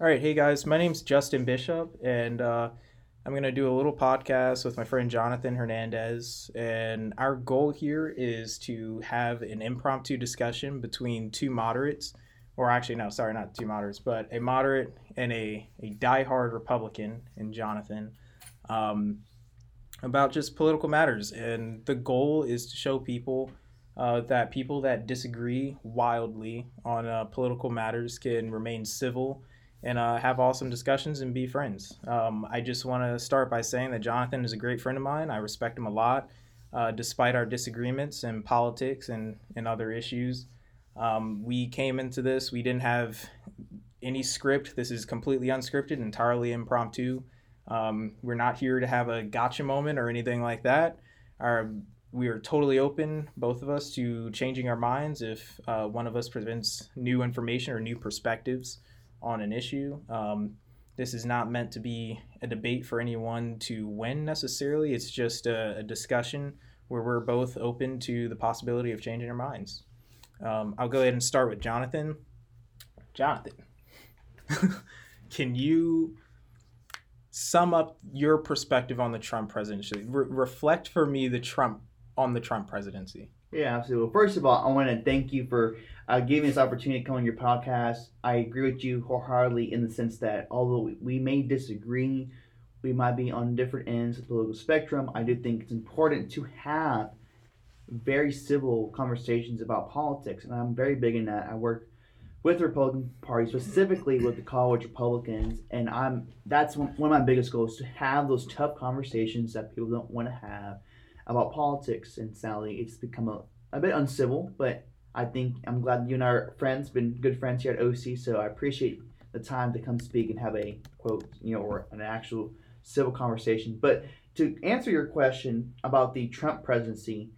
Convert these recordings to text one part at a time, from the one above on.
All right, hey guys, my name's Justin Bishop, and uh, I'm going to do a little podcast with my friend Jonathan Hernandez. And our goal here is to have an impromptu discussion between two moderates, or actually, no, sorry, not two moderates, but a moderate and a, a diehard Republican in Jonathan um, about just political matters. And the goal is to show people. Uh, that people that disagree wildly on uh, political matters can remain civil and uh, have awesome discussions and be friends. Um, I just want to start by saying that Jonathan is a great friend of mine. I respect him a lot, uh, despite our disagreements in politics and, and other issues. Um, we came into this, we didn't have any script. This is completely unscripted, entirely impromptu. Um, we're not here to have a gotcha moment or anything like that. Our, we are totally open, both of us, to changing our minds if uh, one of us presents new information or new perspectives on an issue. Um, this is not meant to be a debate for anyone to win necessarily. It's just a, a discussion where we're both open to the possibility of changing our minds. Um, I'll go ahead and start with Jonathan. Jonathan, can you sum up your perspective on the Trump presidency? Re- reflect for me the Trump on the Trump presidency. Yeah, absolutely. Well, first of all, I want to thank you for uh, giving this opportunity to come on your podcast. I agree with you wholeheartedly in the sense that although we, we may disagree, we might be on different ends of the political spectrum. I do think it's important to have very civil conversations about politics, and I'm very big in that. I work with the Republican Party, specifically with the college Republicans, and I'm that's one, one of my biggest goals to have those tough conversations that people don't want to have about politics. And Sally, it's become a, a bit uncivil, but I think I'm glad you and are friends, been good friends here at OC. So I appreciate the time to come speak and have a quote, you know, or an actual civil conversation. But to answer your question about the Trump presidency,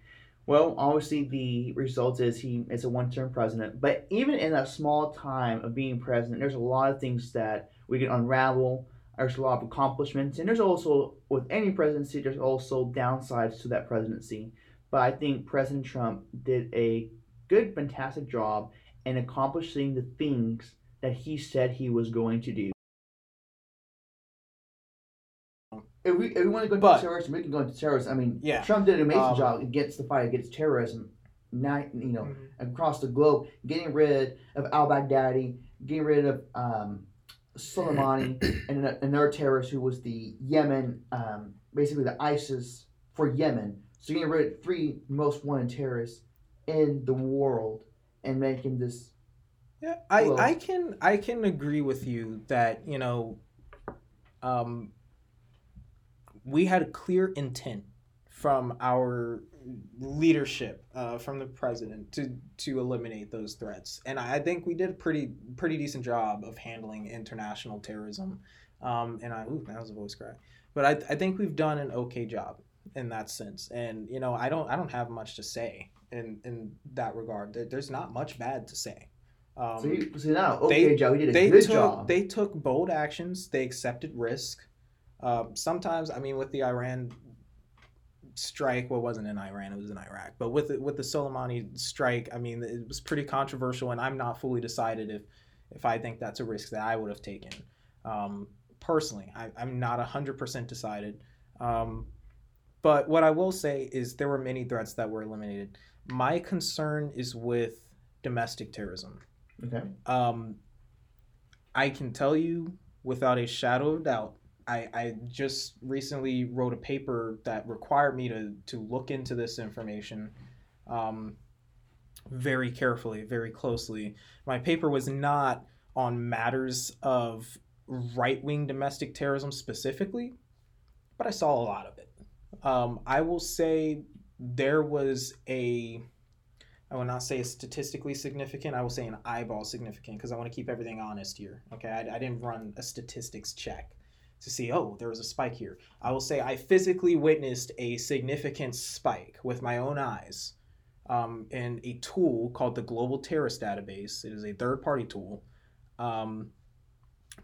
well, obviously the result is he is a one-term president. But even in a small time of being president, there's a lot of things that we can unravel. There's a lot of accomplishments, and there's also with any presidency, there's also downsides to that presidency. But I think President Trump did a good, fantastic job in accomplishing the things that he said he was going to do. If we, if we want to go But- into terrorism, we can go into terrorism. I mean, Yeah. Trump did an amazing Um, job against the fight against terrorism, not you know Mhm. across the globe, getting rid of al Baghdadi, getting rid of um, Soleimani, and another terrorist who was the Yemen, um, basically the ISIS for Yemen. So getting rid of three most wanted terrorists in the world and making this Yeah, I, I can I can agree with you that you know, um, we had a clear intent from our leadership, uh, from the president to to eliminate those threats, and I think we did a pretty pretty decent job of handling international terrorism. Um, and I ooh, that was a voice crack, but I I think we've done an okay job in that sense, and you know I don't I don't have much to say in in that regard. There- There's not much bad to say. Um, so, he, so now okay they- job. He did a they good took job. they took bold actions. They accepted risk. Uh, sometimes, I mean, with the Iran strike, well, wasn't in Iran; it was in Iraq. But with the, with the Soleimani strike, I mean, it was pretty controversial, and I'm not fully decided if if I think that's a risk that I would have taken. Um, personally, I, I'm not hundred percent decided. Um, but what I will say is there were many threats that were eliminated. My concern is with domestic terrorism. okay. Um, I can tell you without a shadow of doubt, I, I just recently wrote a paper that required me to, to look into this information um, very carefully, very closely. My paper was not on matters of right wing domestic terrorism specifically, but I saw a lot of it. Um, I will say there was a I will not say a statistically significant. I will say an eyeball significant because I want to keep everything honest here. Okay, I, I didn't run a statistics check to see oh there was a spike here. I will say I physically witnessed a significant spike with my own eyes um, in a tool called the Global Terrorist Database. It is a third-party tool um,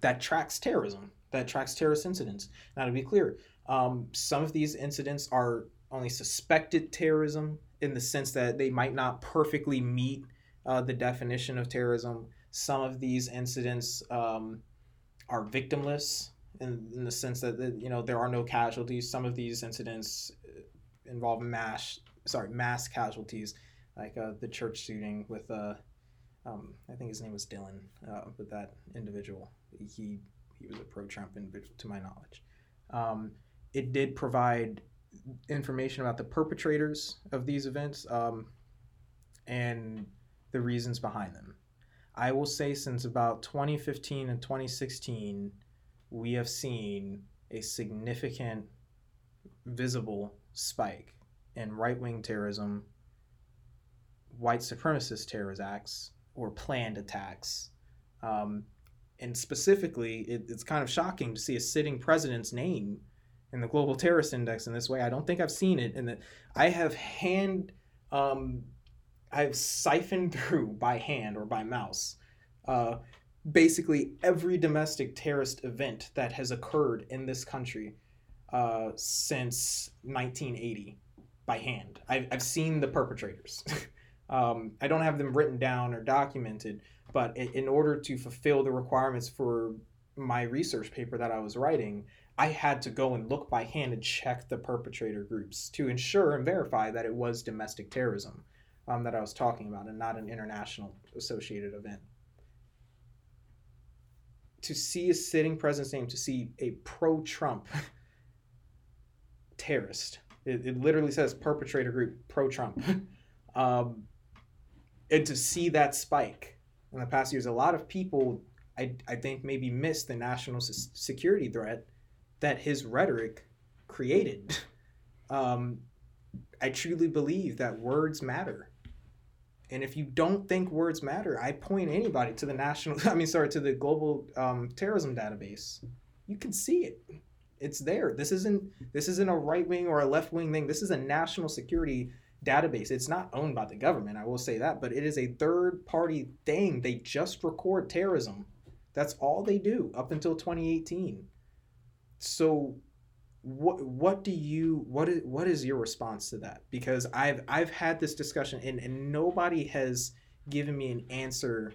that tracks terrorism, that tracks terrorist incidents. Now to be clear, um, some of these incidents are only suspected terrorism in the sense that they might not perfectly meet uh, the definition of terrorism. Some of these incidents um, are victimless in, in the sense that you know there are no casualties. Some of these incidents uh, involve mass sorry mass casualties, like uh, the church shooting with uh, um, I think his name was Dylan, uh, but that individual he he was a pro-Trump individual to my knowledge. Um, it did provide information about the perpetrators of these events um, and the reasons behind them. I will say since about 2015 and 2016, we have seen a significant visible spike in right wing terrorism, white supremacist terrorist acts, or planned attacks. Um, and specifically, it, it's kind of shocking to see a sitting president's name in the global terrorist index in this way. I don't think I've seen it. And I have hand, um, I've siphoned through by hand or by mouse, uh, basically every domestic terrorist event that has occurred in this country uh, since 1980 by hand. I've, I've seen the perpetrators. um, I don't have them written down or documented, but in, order to fulfill the requirements for my research paper that I was writing, I had to go and look by hand and check the perpetrator groups to ensure and verify that it was domestic terrorism um, that I was talking about and not an international associated event. To see a sitting president's name, to see a pro Trump terrorist, it, it, literally says perpetrator group pro Trump, um, and to see that spike in the past years, a lot of people, I, I think, maybe missed the national security threat that his rhetoric created. Um, I truly believe that words matter. And if you don't think words matter, I point anybody to the national, I mean, sorry, to the global um, terrorism database. You can see it. It's there. This isn't this isn't a right wing or a left wing thing. This is a national security database. It's not owned by the government, I will say that, but it is a third party thing. They just record terrorism. That's all they do up until 2018 so what what do you what is what is your response to that? Because i've i've had this discussion and, and nobody has given me an answer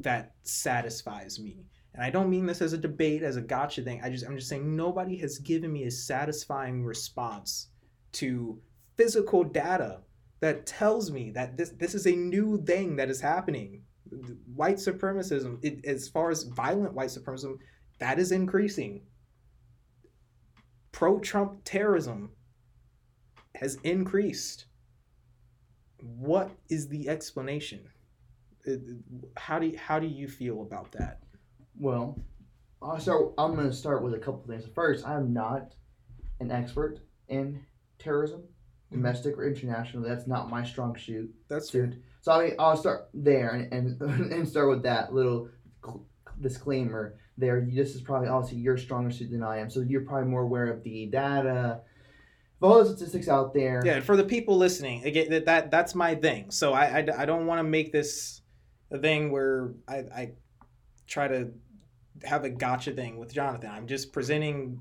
that satisfies me. And i don't mean this as a debate as a gotcha thing. I just i'm just saying nobody has given me a satisfying response to physical data that tells me that this this is a new thing that is happening. White supremacism it, as far as violent white supremacism that is increasing pro Trump terrorism has increased. What is the explanation? How do you, how do you feel about that? Well, I'll start, I'm going to start with a couple things. First, I'm not an expert in terrorism, mm-hmm. domestic or international. That's not my strong suit. That's good. So I, I'll start there and, and, and start with that little disclaimer there. This is probably obviously you're stronger suit than I am, so you're probably more aware of the data, of all the statistics out there. Yeah, and for the people listening, again, that, that that's my thing. So I I, I don't want to make this a thing where I, I try to have a gotcha thing with Jonathan. I'm just presenting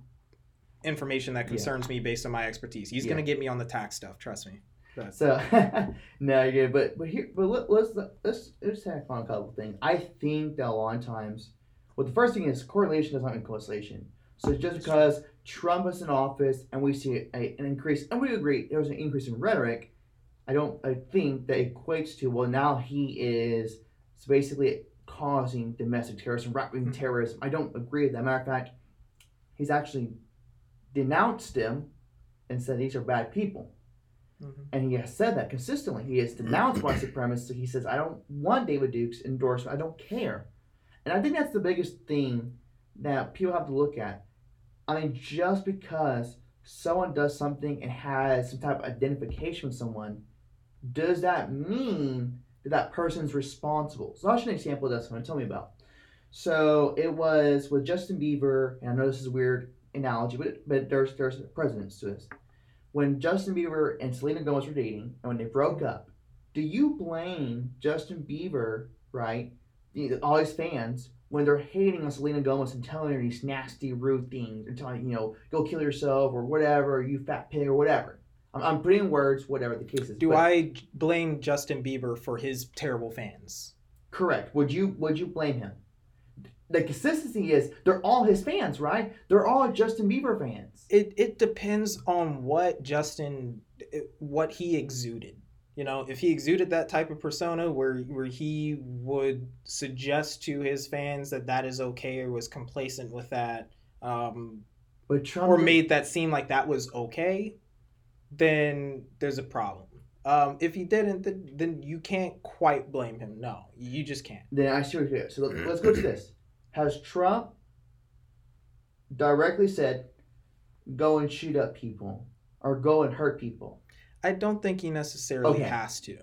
information that concerns yeah. me based on my expertise. He's yeah. gonna get me on the tax stuff. Trust me. But. So no, good. but but here, but let, let's let's let's tack on a couple things. I think that a lot of times well, the first thing is correlation does not mean causation. So just because Trump is in office and we see a, an increase, and we agree there was an increase in rhetoric, I don't I think that equates to well now he is basically causing domestic terrorism, right wing mm-hmm. terrorism. I don't agree with that. Matter of fact, he's actually denounced him and said these are bad people. Mm-hmm. And he has said that consistently. He has denounced white supremacists. He says, I don't want David Duke's endorsement. I don't care. And I think that's the biggest thing that people have to look at. I mean, just because someone does something and has some type of identification with someone, does that mean that that person's responsible? So show an example of this one. Tell me about. So it was with Justin Bieber, and I know this is a weird analogy, but but there's there's precedence to this. When Justin Bieber and Selena Gomez were dating, and when they broke up, do you blame Justin Bieber, right, all his fans when they're hating on Selena Gomez and telling her these nasty, rude things and telling you know, go kill yourself or whatever, you fat pig or whatever. I'm, I'm putting words, whatever the case is. Do but, I blame Justin Bieber for his terrible fans? Correct. Would you Would you blame him? the consistency is they're all his fans, right? They're all Justin Bieber fans. It it depends on what Justin eh, what he exuded. You know, if he exuded that type of persona where where he would suggest to his fans that that is okay or was complacent with that, um, But Trump or made that seem like that was okay, then there's a problem. Um, if he didn't, then, then you can't quite blame him. No, you just can't. Then I see what you're saying So let- let's go to this. Has Trump directly said, "Go and shoot up people" or "Go and hurt people"? I don't think he necessarily Okay. has to.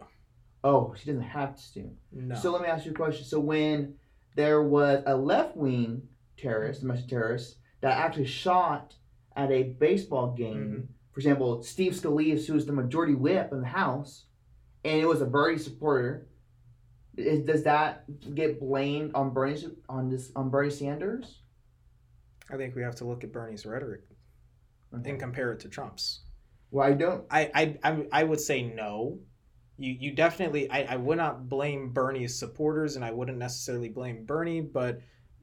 Oh, she doesn't have to. No. So let me ask you a question. So when there was a left wing terrorist, domestic terrorist, that actually shot at a baseball game, mm-hmm. for example, Steve Scalise, who was the majority whip in the House, and it was a Bernie supporter, is, does that get blamed on Bernie on this on Bernie Sanders? I think we have to look at Bernie's rhetoric Okay. and compare it to Trump's. Well, I don't. I I, I, would say no. You, you definitely I, I would not blame Bernie's supporters and I wouldn't necessarily blame Bernie, but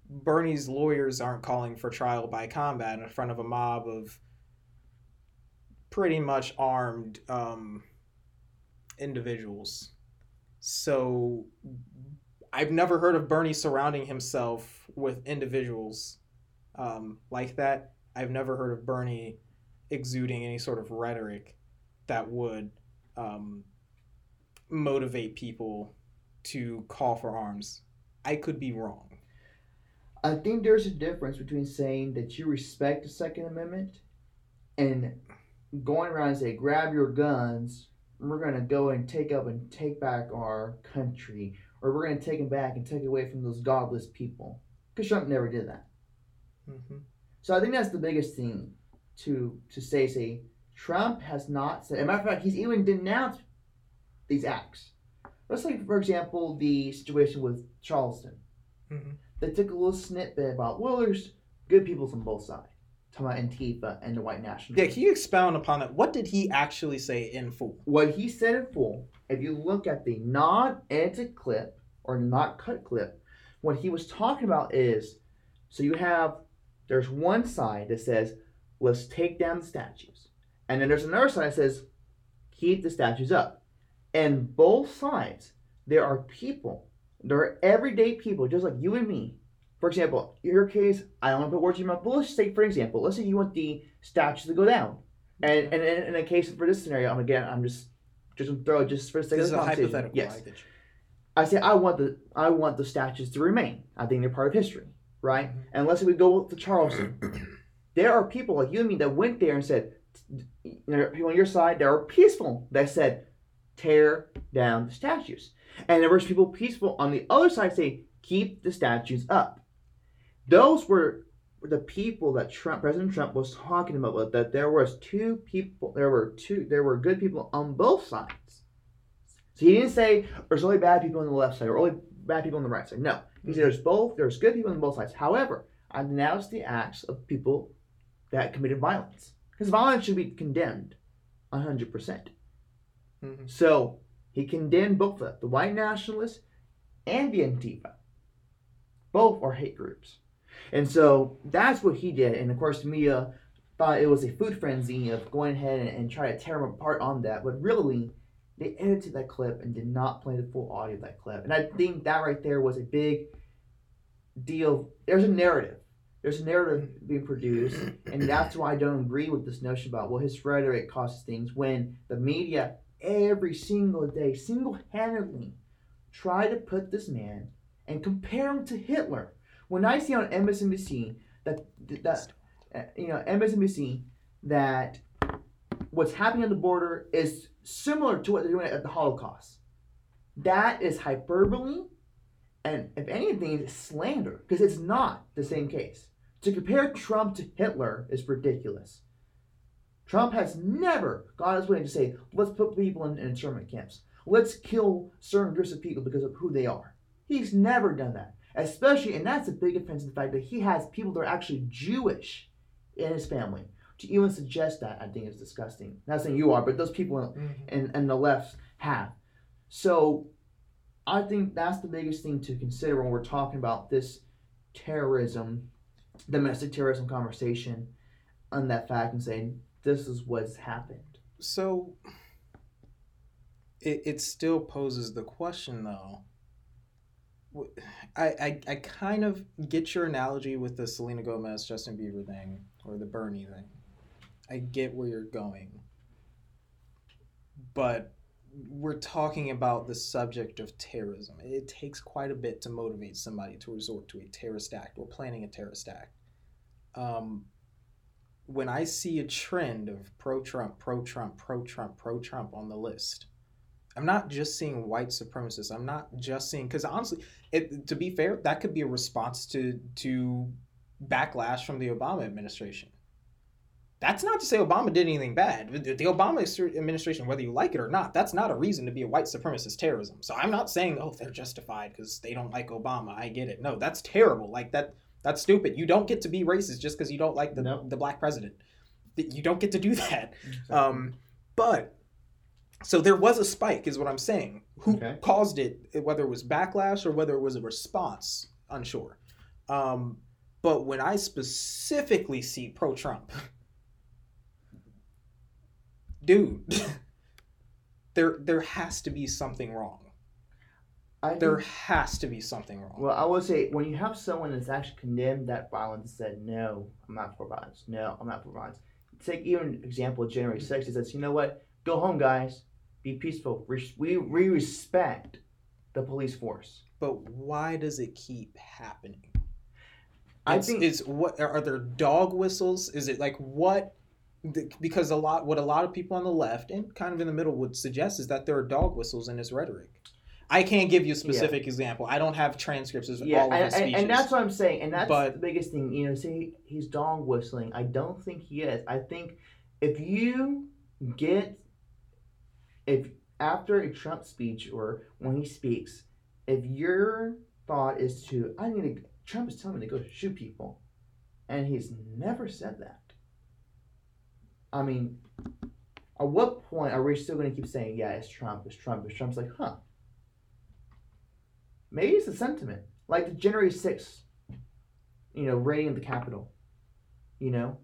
Bernie's lawyers aren't calling for trial by combat in front of a mob of pretty much armed um, individuals. So I've never heard of Bernie surrounding himself with individuals um, like that. I've never heard of Bernie exuding any sort of rhetoric that would um, motivate people to call for arms. I could be wrong. I think there's a difference between saying that you respect the Second Amendment and going around and say, grab your guns, we're going to go and take up and take back our country, or we're going to take it back and take it away from those godless people. Because Trump never did that. Mm-hmm. So I think that's the biggest thing to to say. Say Trump has not said. As a matter of fact, he's even denounced these acts. Let's say, for example, the situation with Charleston. Mm-hmm. They took a little snippet about well, there's good people from both sides. Talking about Antifa and the white nationalists. Yeah, can you expound upon that? What did he actually say in full? what he said in full, if you look at the non-edited clip or not cut clip, what he was talking about is so you have there's one side that says let's take down the statues, and then there's another sign that says keep the statues up. And both sides, there are people, there are everyday people just like you and me. For example, in your case, I don't want to put words in your mouth, but let's say, for example, let's say you want the statues to go down. And, and, and in a case for this scenario, I'm again, I'm just just gonna throw it just for the sake This of is the a conversation. hypothetical. Yes, I get you. I say I want the I want the statues to remain. I think they're part of history, right? Mhm. And let's say we go to Charleston. There are people like you and me that went there and said, there are people on your side that are peaceful that said, tear down the statues, and there was people peaceful on the other side say, keep the statues up. Those were the people that Trump, President Trump, was talking about. That there was two people, there were two, there were good people on both sides. So he didn't say there's only bad people on the left side or only bad people on the right side. No, he said there's both. There's good people on both sides. However, I denounced the acts of people that committed violence because violence should be condemned, hundred percent. Mhm. So he condemned both of them, the white nationalists and the Antifa. Both are hate groups. And so that's what he did. And of course, Mia thought it was a food frenzy of going ahead and, and try to tear him apart on that. But really, they edited that clip and did not play the full audio of that clip. And I think that right there was a big deal. There's a narrative. There's a narrative being produced. And that's why I don't agree with this notion about, well, his rhetoric causes things when the media every single day, single handedly, try to put this man and compare him to Hitler. When I see on MSNBC that that you know MSNBC that what's happening at the border is similar to what they're doing at the Holocaust, that is hyperbole, and if anything, it's slander because it's not the same case. To compare Trump to Hitler is ridiculous. Trump has never gone his way to say, let's put people in, in internment camps. Let's kill certain groups of people because of who they are. He's never done that. Especially, and that's a big offense in the fact that he has people that are actually Jewish in his family. To even suggest that, I think is disgusting. Not saying you are, but those people Mhm. and, and the left have. So I think that's the biggest thing to consider when we're talking about this terrorism, domestic terrorism conversation on that fact and saying this is what's happened. So it, it still poses the question though. I, I, I kind of get your analogy with the Selena Gomez Justin Bieber thing or the Bernie thing. I get where you're going. But we're talking about the subject of terrorism. It takes quite a bit to motivate somebody to resort to a terrorist act or planning a terrorist act. Um, when I see a trend of pro Trump, pro Trump, pro Trump, pro Trump on the list, I'm not just seeing white supremacists. I'm not just seeing because honestly, it, to be fair, that could be a response to to backlash from the Obama administration. That's not to say Obama did anything bad. The Obama administration, whether you like it or not, that's not a reason to be a white supremacist terrorism. So I'm not saying, oh, they're justified because they don't like Obama. I get it. No, that's terrible. Like that, that's stupid. You don't get to be racist just because you don't like the the black president. You don't get to do that. Exactly. Um, but so there was a spike, is what I'm saying. Who okay. caused it? Whether it was backlash or whether it was a response, unsure. Um, but when I specifically see pro-Trump dude, there there has to be something wrong. I there has to be something wrong. Well, I will say when you have someone that's actually condemned that violence and said, "No, I'm not for violence. No, I'm not for violence." Take even example of January 6th. It says, "You know what? Go home, guys. Be peaceful. We we respect the police force." But why does it keep happening? I think is what are there dog whistles? Is it like what because a lot what a lot of people on the left and kind of in the middle would suggest is that there are dog whistles in his rhetoric. I can't give you a specific yeah. example. I don't have transcripts of yeah, all of his speeches. And, and that's what I'm saying. And that's but, the biggest thing. You know, say he's dog whistling. I don't think he is. I think if you get if after a Trump speech or when he speaks, if your thought is to I need to Trump is telling me to go shoot people, and he's never said that. I mean, at what point are we still going to keep saying, yeah, it's Trump, it's Trump, it's Trump's like, huh? Maybe it's a sentiment. Like the January 6th, you know, raiding the Capitol. You know?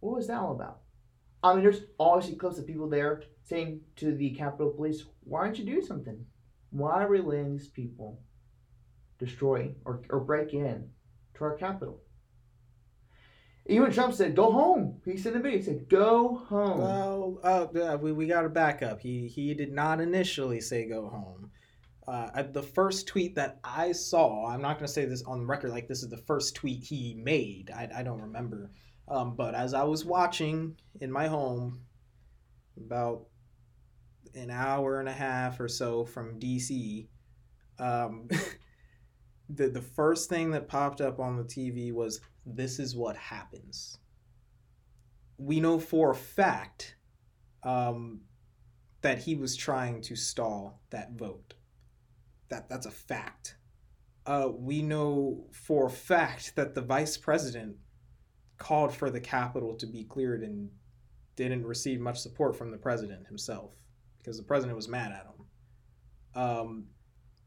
What was that all about? I mean, there's obviously clips of people there saying to the Capitol Police, why don't you do something? Why are we letting these people destroy or, or break in to our Capitol? Even Trump said, "Go home." He said the video, he said, "Go home." Well, uh, we we got to back up. He he did not initially say go home. Uh, the first tweet that I saw, I'm not going to say this on record like this is the first tweet he made. I, I don't remember. Um, but as I was watching in my home, about an hour and a half or so from DC, um, the the first thing that popped up on the TV was this is what happens. We know for a fact um, that he was trying to stall that vote. That that's a fact. Uh, we know for a fact that the vice president called for the Capitol to be cleared and didn't receive much support from the president himself because the president was mad at him. Um,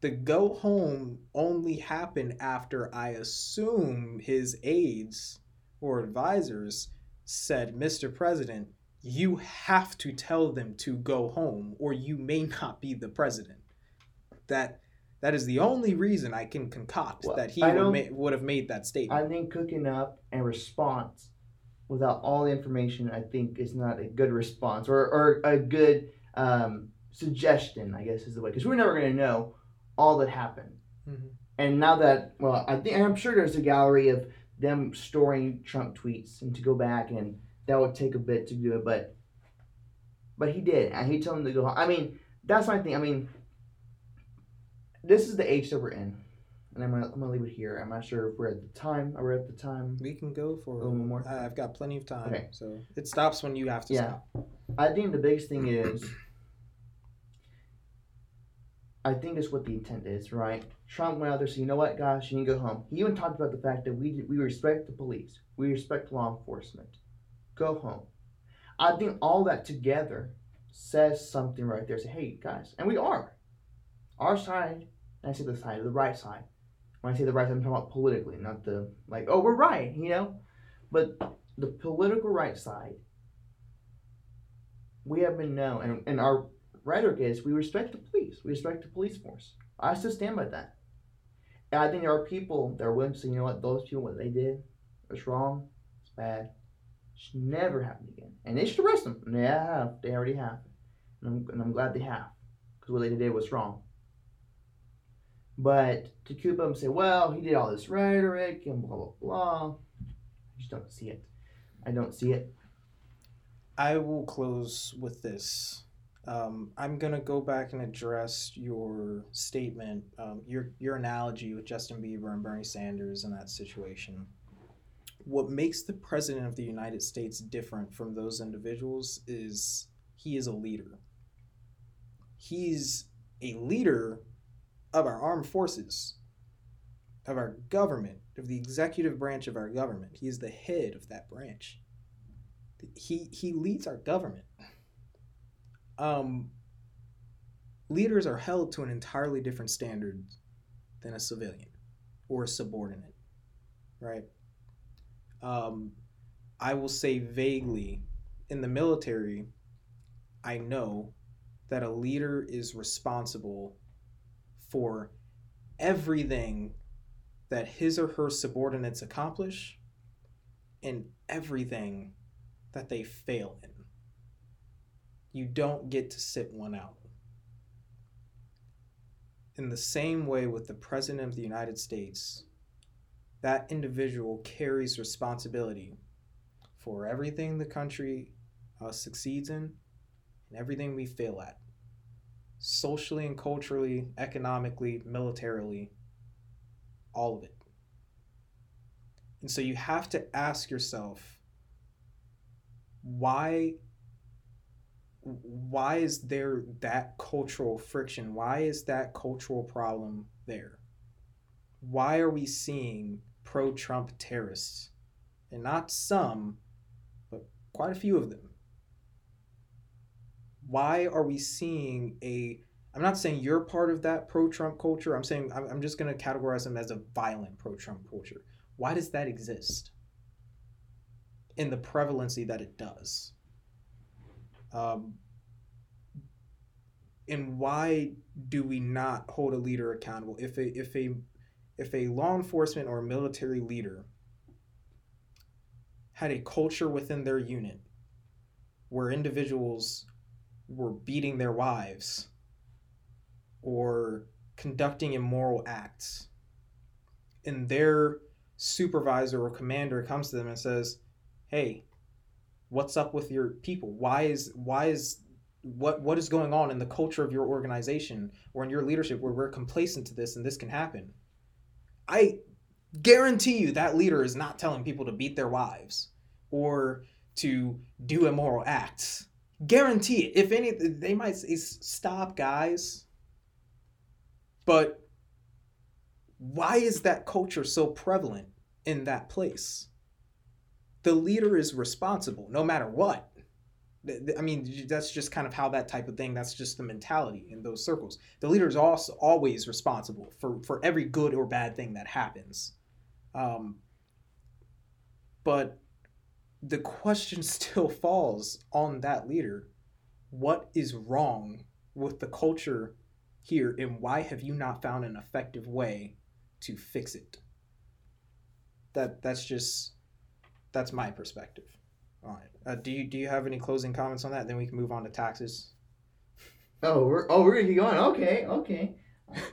the go home only happened after I assume his aides or advisors said, Mr. President, you have to tell them to go home or you may not be the president. That that is the only reason I can concoct well, that he would, ma- would have made that statement. I think cooking up and response without all the information, I think is not a good response or, or a good um, suggestion, I guess is the way. Because we're never going to know all that happened. Mm-hmm. And now that, well, I think I'm sure there's a gallery of them storing Trump tweets, and to go back and that would take a bit to do it, but but he did, and he told him to go. Home. I mean, that's my thing. I mean, this is the age that we're in, and I'm gonna, I'm gonna leave it here. I'm not sure if we're at the time. Are we at the time? We can go for a little more. I've got plenty of time. Okay. So it stops when you have to yeah. stop. I think the biggest thing is I think that's what the intent is, right? Trump went out there saying, you know what, guys, you need to go home. He even talked about the fact that we, we respect the police, we respect law enforcement. Go home. I think all that together says something right there. Say, hey, guys, and we are. Our side, and I say the side, the right side, when I say the right, side, I'm talking about politically, not the like, oh, we're right, you know. But the political right side, we have been known, and, and our rhetoric is we respect the police, we respect the police force. I still stand by that. And I think there are people that are willing to say, you know what, those people, what they did, was wrong, it's bad, it should never happen again. And they should arrest them. And they have, they already have. And I'm, and I'm glad they have, because what they did was wrong. But to keep them say, well, he did all this rhetoric and blah blah blah. I just don't see it. I don't see it. I will close with this. Um, I'm gonna go back and address your statement, um, your your analogy with Justin Bieber and Bernie Sanders in that situation. What makes the president of the United States different from those individuals is he is a leader. He's a leader of our armed forces, of our government, of the executive branch of our government. He is the head of that branch. He he leads our government. Um, leaders are held to an entirely different standard than a civilian or a subordinate, right? Um, I will say vaguely, in the military, I know that a leader is responsible for everything that his or her subordinates accomplish and everything that they fail in. You don't get to sit one out. In the same way with the President of the United States, that individual carries responsibility for everything the country uh, succeeds in and everything we fail at socially and culturally, economically, militarily, all of it. And so you have to ask yourself why why is there that cultural friction? Why is that cultural problem there? Why are we seeing pro Trump terrorists? And not some, but quite a few of them why are we seeing a i'm not saying you're part of that pro-trump culture i'm saying i'm, just going to categorize them as a violent pro-trump culture why does that exist in the prevalency that it does um, and why do we not hold a leader accountable? If a if a if a law enforcement or military leader had a culture within their unit where individuals were beating their wives or conducting immoral acts and their supervisor or commander comes to them and says hey what's up with your people why is why is what what is going on in the culture of your organization or in your leadership where we're complacent to this and this can happen i guarantee you that leader is not telling people to beat their wives or to do immoral acts Guarantee it. If any, they might say, stop, guys. But why is that culture so prevalent in that place? The leader is responsible no matter what. I mean, that's just kind of how that type of thing, that's just the mentality in those circles. The leader is also always responsible for, for every good or bad thing that happens. Um, but the question still falls on that leader. What is wrong with the culture here, and why have you not found an effective way to fix it? That that's just that's my perspective. All right. Uh, do you do you have any closing comments on that? Then we can move on to taxes. Oh, we're oh we're gonna keep going. Okay, okay.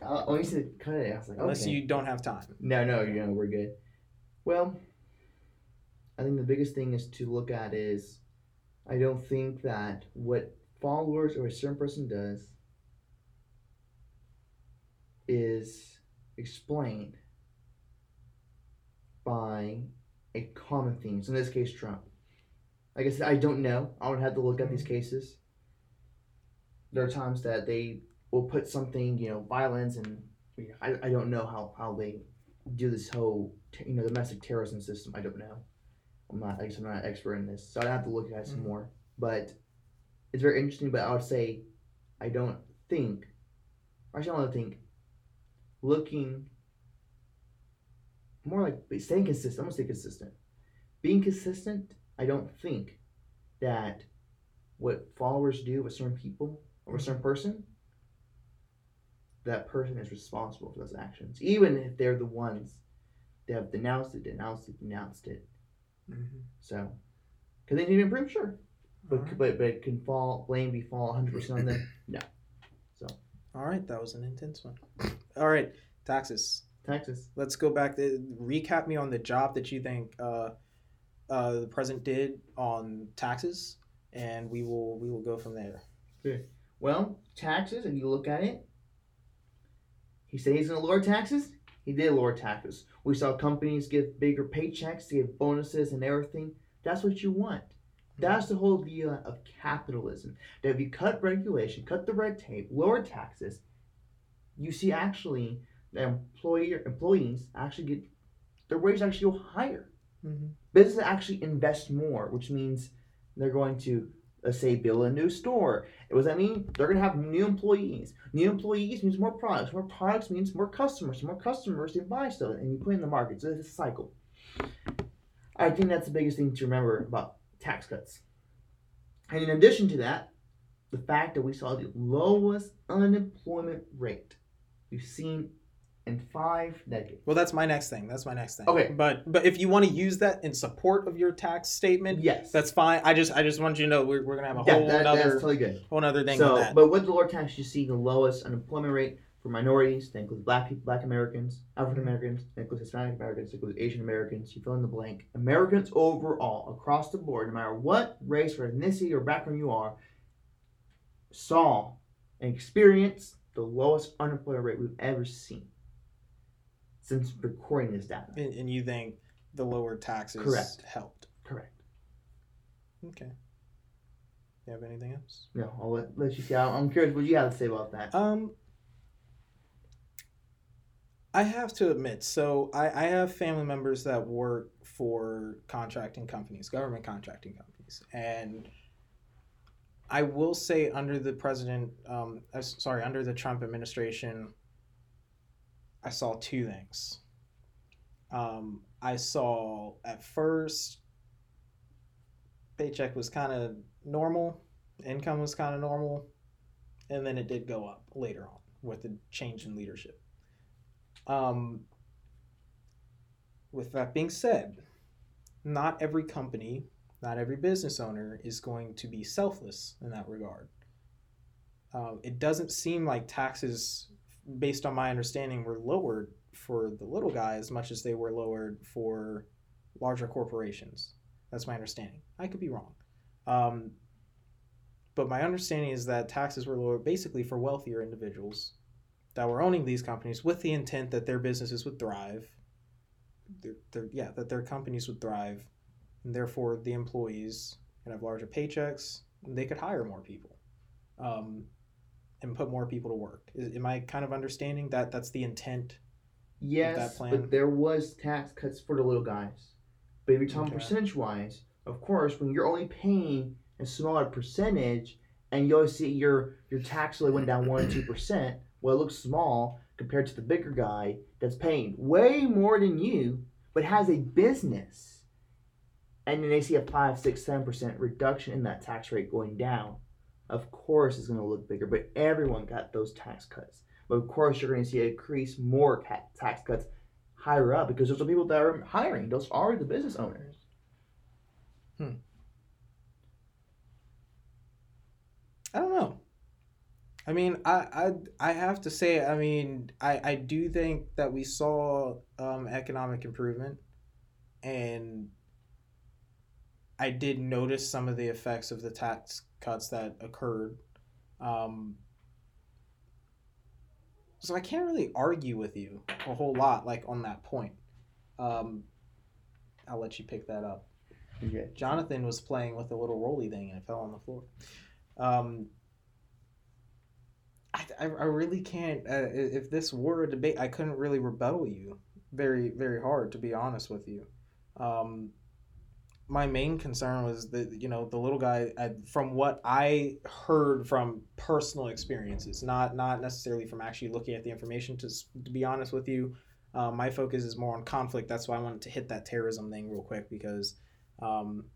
Uh, oh, you said cut it. I was like, Unless you don't have time. No, no, you know we're good. Well, I think the biggest thing is to look at is I don't think that what followers or a certain person does is explained by a common theme. So in this case, Trump. Like I said, I don't know. I would have to look at these cases. There are times that they will put something, you know, violence, and I, I don't know how, how they do this whole, you know, domestic terrorism system. I don't know. I'm not, I guess I'm not an expert in this, so I'd have to look at it some Mhm. more. But it's very interesting. But I would say, I don't think, actually, I don't think, looking more like staying consistent. I'm gonna stay consistent. Being consistent, I don't think that what followers do with certain people or a certain person, that person is responsible for those actions, even if they're the ones that have denounced it, denounced it, denounced it. Mm-hmm. So, can they need to improve? Sure, but Alright. but but can fall blame be fall 100 percent on them? No. So. All right, that was an intense one. All right, taxes. Texas. Let's go back to recap me on the job that you think uh, uh, the president did on taxes, and we will we will go from there. Okay. Well, taxes, if you look at it, he said he's going to lower taxes. He did lower taxes. We saw companies give bigger paychecks, give bonuses and everything. That's what you want. That's the whole idea of capitalism. That if you cut regulation, cut the red tape, lower taxes, you see actually the employer employees actually get their wages actually go higher. Mm-hmm. Businesses actually invest more, which means they're going to, let's say, build a new store. What does that mean? They're going to have new employees. New employees means more products. More products means more customers. More customers, they buy stuff, and you put in the market. So it's a cycle. I think that's the biggest thing to remember about tax cuts. And in addition to that, the fact that we saw the lowest unemployment rate we've seen in five decades. Well, that's my next thing. That's my next thing. Okay. But but if you want to use that in support of your tax statement, Yes. that's fine. I just I just want you to know we're, we're gonna have a yeah, whole that- that's other totally good. whole other thing so, but with the lower tax, you see the lowest unemployment rate for minorities. That includes Black people, Black Americans, African Americans. That includes Hispanic Americans. That includes Asian Americans. You fill in the blank. Americans overall, across the board, no matter what race or ethnicity or background you are, saw and experienced the lowest unemployment rate we've ever seen since recording this data. and, and you think the lower taxes Correct. helped? Correct. Okay. You have anything else? No, I'll let, let you see. I'm curious what you have to say about that. Um, I have to admit, so I, I have family members that work for contracting companies, government contracting companies, and I will say under the president, um, uh, sorry, under the Trump administration, I saw two things. Um, I saw at first paycheck was kind of normal, income was kind of normal, and then it did go up later on with the change in leadership. Um, with that being said, not every company, not every business owner is going to be selfless in that regard. Um, it doesn't seem like taxes, based on my understanding, were lowered for the little guy as much as they were lowered for larger corporations. That's my understanding. I could be wrong. Um, but my understanding is that taxes were lowered basically for wealthier individuals that were owning these companies with the intent that their businesses would thrive. Yeah, that their companies would thrive, and therefore the employees could have larger paychecks. They could hire more people, um, and put more people to work. Is, am I kind of understanding that that's the intent? Yes, plan. but there was tax cuts for the little guys. But if you're talking Okay. percentage wise, of course, when you're only paying a smaller percentage, and you always see your your tax only went down one or two percent, well, it looks small compared to the bigger guy that's paying way more than you, but has a business, and then they see a five, six, seven percent reduction in that tax rate going down. Of course, it's going to look bigger, but everyone got those tax cuts. But of course, you're going to see an increase more tax cuts higher up because those are people that are hiring. Those are the business owners. Hmm. I don't know. I mean, I I, I have to say, I mean, I, I do think that we saw um, economic improvement, and I did notice some of the effects of the tax cuts that occurred. Um, so I can't really argue with you a whole lot, like on that point. Um, I'll let you pick that up. Okay. Jonathan was playing with a little roly thing and it fell on the floor. Um, I, I, I really can't. Uh, if this were a debate, I couldn't really rebuttal you very, very hard, to be honest with you. Um, my main concern was that, you know, the little guy, uh, from what I heard from personal experiences, not, not necessarily from actually looking at the information, to, to be honest with you, Uh, my focus is more on conflict. That's why I wanted to hit that terrorism thing real quick because um,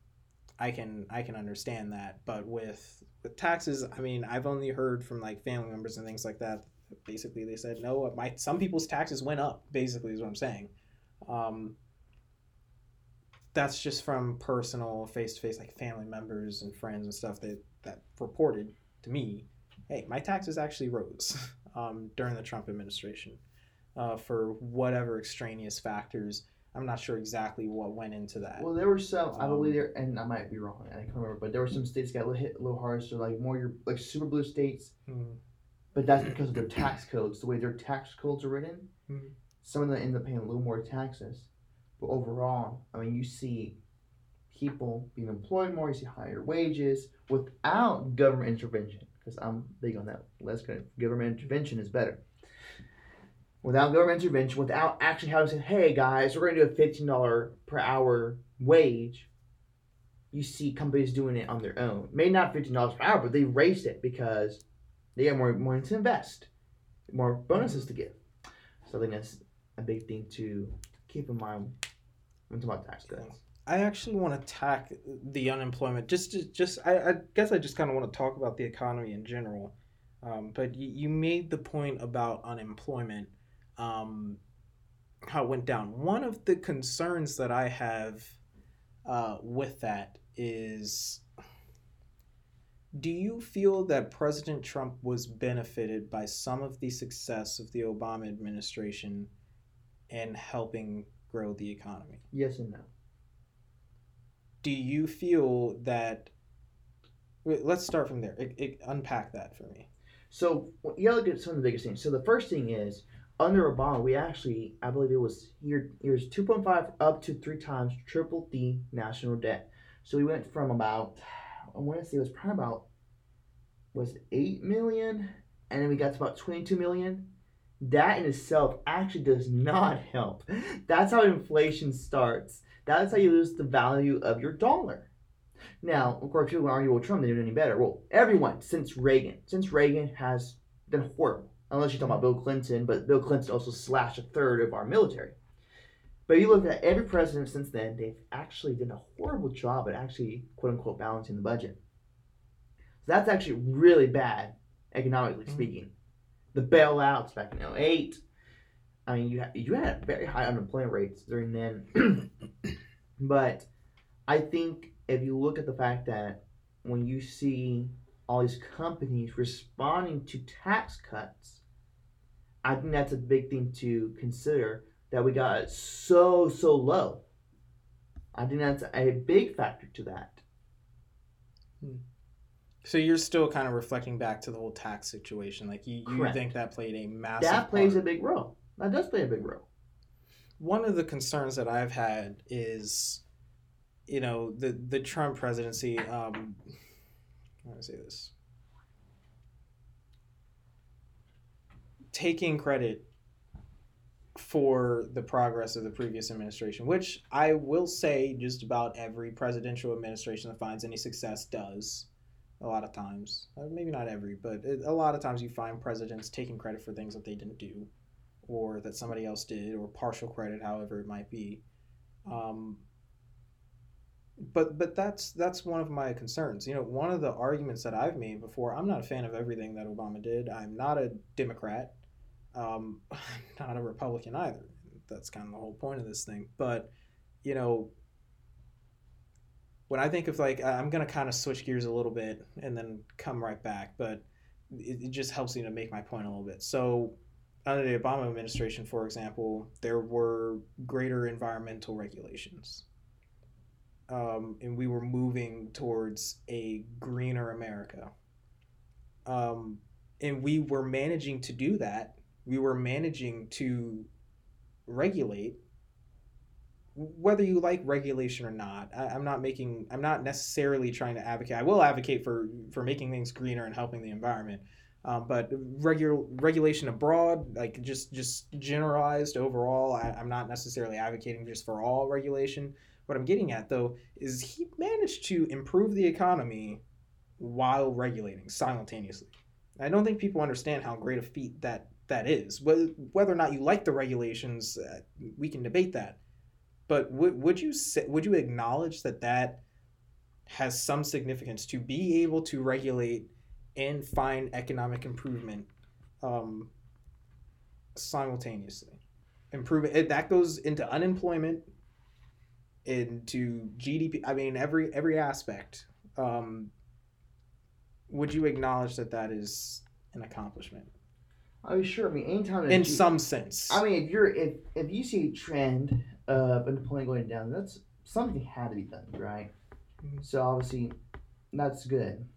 I can I can understand that. But with with taxes, I mean, I've only heard from like family members and things like that. Basically, they said no. My some people's taxes went up. Basically, is what I'm saying. Um, that's just from personal face to face, like family members and friends and stuff that that reported to me. Hey, my taxes actually rose um, during the Trump administration uh, for whatever extraneous factors. I'm not sure exactly what went into that. Well, there were some, I believe Um, there, and I might be wrong, I can't remember, but there were some states that got hit a little hard, so like more your like super blue states, Hmm. but that's because of their tax codes, the way their tax codes are written. Mhm. Some of them end up paying a little more taxes, but overall, I mean, you see people being employed more, you see higher wages without government intervention. Because I'm big on that. Less government intervention is better. Without government intervention, without actually having say, "Hey guys, we're going to do a fifteen dollar per hour wage," you see companies doing it on their own. Maybe not fifteen dollars per hour, but they raised it because they have more money to invest, more bonuses to give. So I think that's a big thing to keep in mind talking about tax cuts. I actually want to attack the unemployment. Just, just, just I, I guess I just kind of want to talk about the economy in general. Um, but you, you made the point about unemployment, um, how it went down. One of the concerns that I have uh, with that is do you feel that President Trump was benefited by some of the success of the Obama administration in helping grow the economy? Yes and no. do you feel that let's start from there it, it, unpack that for me So gotta look at some of the biggest things. So the first thing is under Obama, we actually, I believe it was here, it was two point five up to three times triple the national debt. So we went from about, I want to say it was probably about, was eight million, and then we got to about twenty two million. That in itself actually does not help. That's how inflation starts. That's how you lose the value of your dollar. Now, of course, people will argue, well, Trump didn't do any better. Well, everyone since Reagan, since Reagan has been horrible. Unless you're talking about Bill Clinton, but Bill Clinton also slashed a third of our military. But you look at every president since then, they've actually done a horrible job at actually, quote unquote, balancing the budget. So that's actually really bad, economically Mhm. speaking. The bailouts back in 08. I mean, you, you had very high unemployment rates during then. but I think if you look at the fact that when you see all these companies responding to tax cuts, I think that's a big thing to consider that we got so, so low. I think that's a big factor to that. Hmm. So you're still kind of reflecting back to the whole tax situation like you, you Correct. think that played a massive That plays a big role. That does play a big role. one of the concerns that i've had is you know the the trump presidency um how do i say this taking credit for the progress of the previous administration, which I will say just about every presidential administration that finds any success does. A lot of times, Uh, maybe not every, but it, a lot of times you find presidents taking credit for things that they didn't do, or that somebody else did, or partial credit, however it might be. Um, but but that's that's one of my concerns. You know, one of the arguments that I've made before. I'm not a fan of everything that Obama did. I'm not a Democrat. Um, I'm not a Republican either. That's kind of the whole point of this thing. But you know, when I think of like, I'm gonna kind of switch gears a little bit and then come right back. But it, it just helps me to make my point a little bit. So under the Obama administration, for example, there were greater environmental regulations. Um, and we were moving towards a greener America. Um, and we were managing to do that. We were managing to regulate, whether you like regulation or not. I, I'm not making. I'm not necessarily trying to advocate. I will advocate for for making things greener and helping the environment. Um, but regular regulation abroad, like just just generalized overall, I, I'm not necessarily advocating just for all regulation. What I'm getting at though is he managed to improve the economy while regulating simultaneously. I don't think people understand how great a feat that that is. Whether whether or not you like the regulations, uh, we can debate that. But would would you say, would you acknowledge that that has some significance to be able to regulate and find economic improvement um, simultaneously? Improvement that goes into unemployment, into GDP. I mean, every every aspect. Um, would you acknowledge that that is an accomplishment? I mean, sure. I mean, anytime in G- some sense. I mean, if you're if if you see a trend of unemployment going down, that's something had to be done, right? Mhm. So obviously, that's good.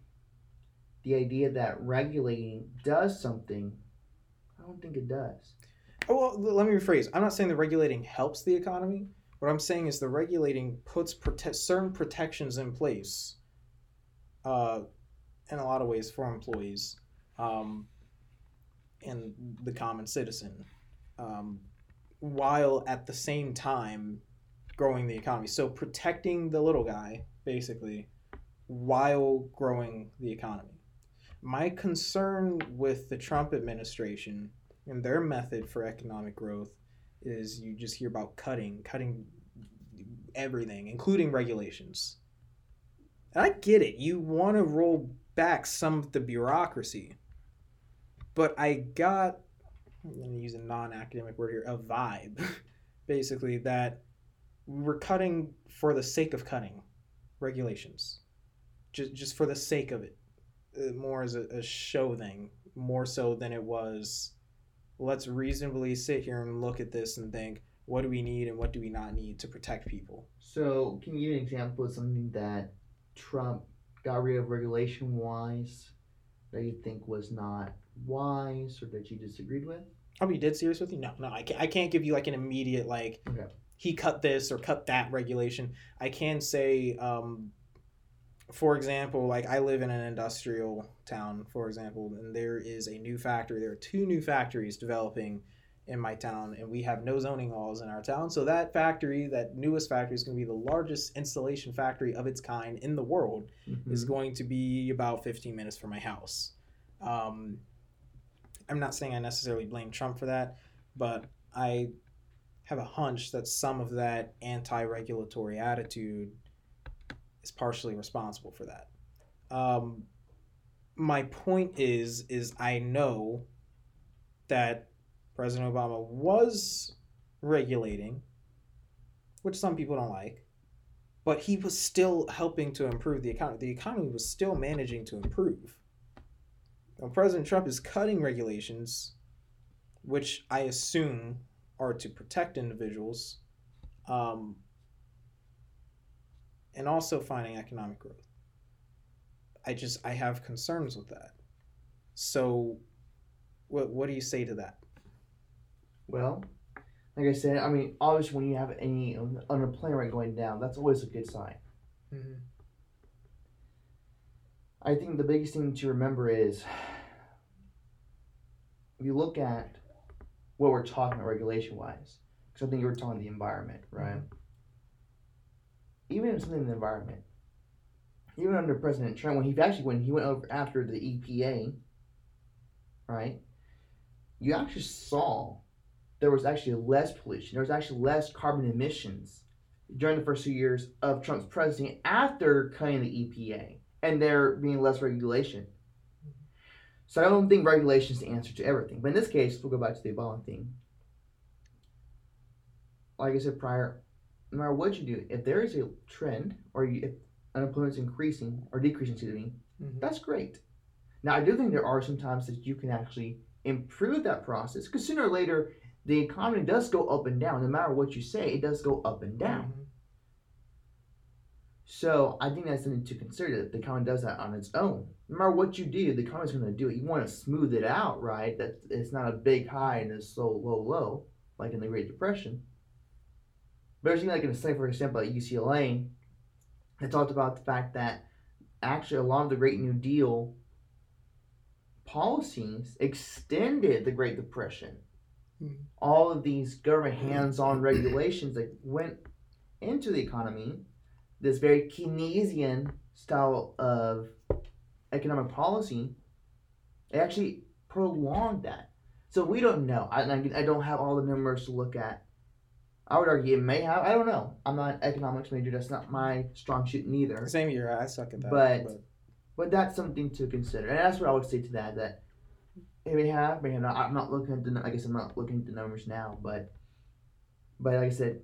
The idea that regulating does something, I don't think it does. Oh, well, let me rephrase. I'm not saying the regulating helps the economy. What I'm saying is the regulating puts prote- certain protections in place, uh, in a lot of ways for employees, um, and the common citizen, um, while at the same time growing the economy. So protecting the little guy, basically, while growing the economy. My concern with the Trump administration and their method for economic growth is you just hear about cutting, cutting everything, including regulations. And I get it. You want to roll back some of the bureaucracy. But I got, I'm going to use a non academic word here, a vibe, basically, that we're cutting for the sake of cutting regulations. Just, just for the sake of it. Uh, more as a, a show thing, more so than it was let's reasonably sit here and look at this and think what do we need and what do we not need to protect people So, can you give an example of something that Trump got rid of regulation wise that you think was not wise or that you disagreed with? i'll be dead serious with you no no i can't, I can't give you like an immediate like Okay. he cut this or cut that regulation i can say um, for example like i live in an industrial town for example and there is a new factory there are two new factories developing in my town and we have no zoning laws in our town so that factory that newest factory is going to be the largest installation factory of its kind in the world is Mhm. going to be about 15 minutes from my house. Um, I'm not saying I necessarily blame Trump for that, but I have a hunch that some of that anti regulatory attitude is partially responsible for that. Um, my point is is I know that President Obama was regulating, which some people don't like, but he was still helping to improve the economy. The economy was still managing to improve. Now, President Trump is cutting regulations, which I assume are to protect individuals, um, and also finding economic growth. I just I have concerns with that. So, what what do you say to that? Well, like I said, I mean, obviously, when you have any un- unemployment rate going down, that's always a good sign. I think the biggest thing to remember is if you look at what we're talking about regulation wise, because I think you were talking the environment, right? Even in something in the environment, even under President Trump, when he actually when he went over after the EPA, right? You actually saw there was actually less pollution. There was actually less carbon emissions during the first two years of Trump's presidency after cutting the EPA and there being less regulation. So I don't think regulation is the answer to everything. But in this case, we'll go back to the Obama thing. Like I said prior, no matter what you do, if there is a trend or you, if unemployment is increasing or decreasing, excuse me, Mhm. that's great. Now I do think there are some times that you can actually improve that process because sooner or later the economy does go up and down. No matter what you say, it does go up and down. Mhm. So I think that's something to consider that the economy does that on its own. No matter what you do, the economy's going to do it. You want to smooth it out, right? That it's not a big high and a slow low low like in the Great Depression. But there's like in a study, for example, at UCLA, they talked about the fact that actually a lot of the Great New Deal policies extended the Great Depression. Mhm. All of these government hands-on regulations that went into the economy this very Keynesian style of economic policy, it actually prolonged that. So we don't know. I, I don't have all the numbers to look at. I would argue it may have. I don't know. I'm not an economics major. That's not my strong suit neither. Same year, I suck at that. But, but that's something to consider, and that's what I would say to that. That it may have, may have not. I'm not looking at the. I guess I'm not looking at the numbers now, but but like I said,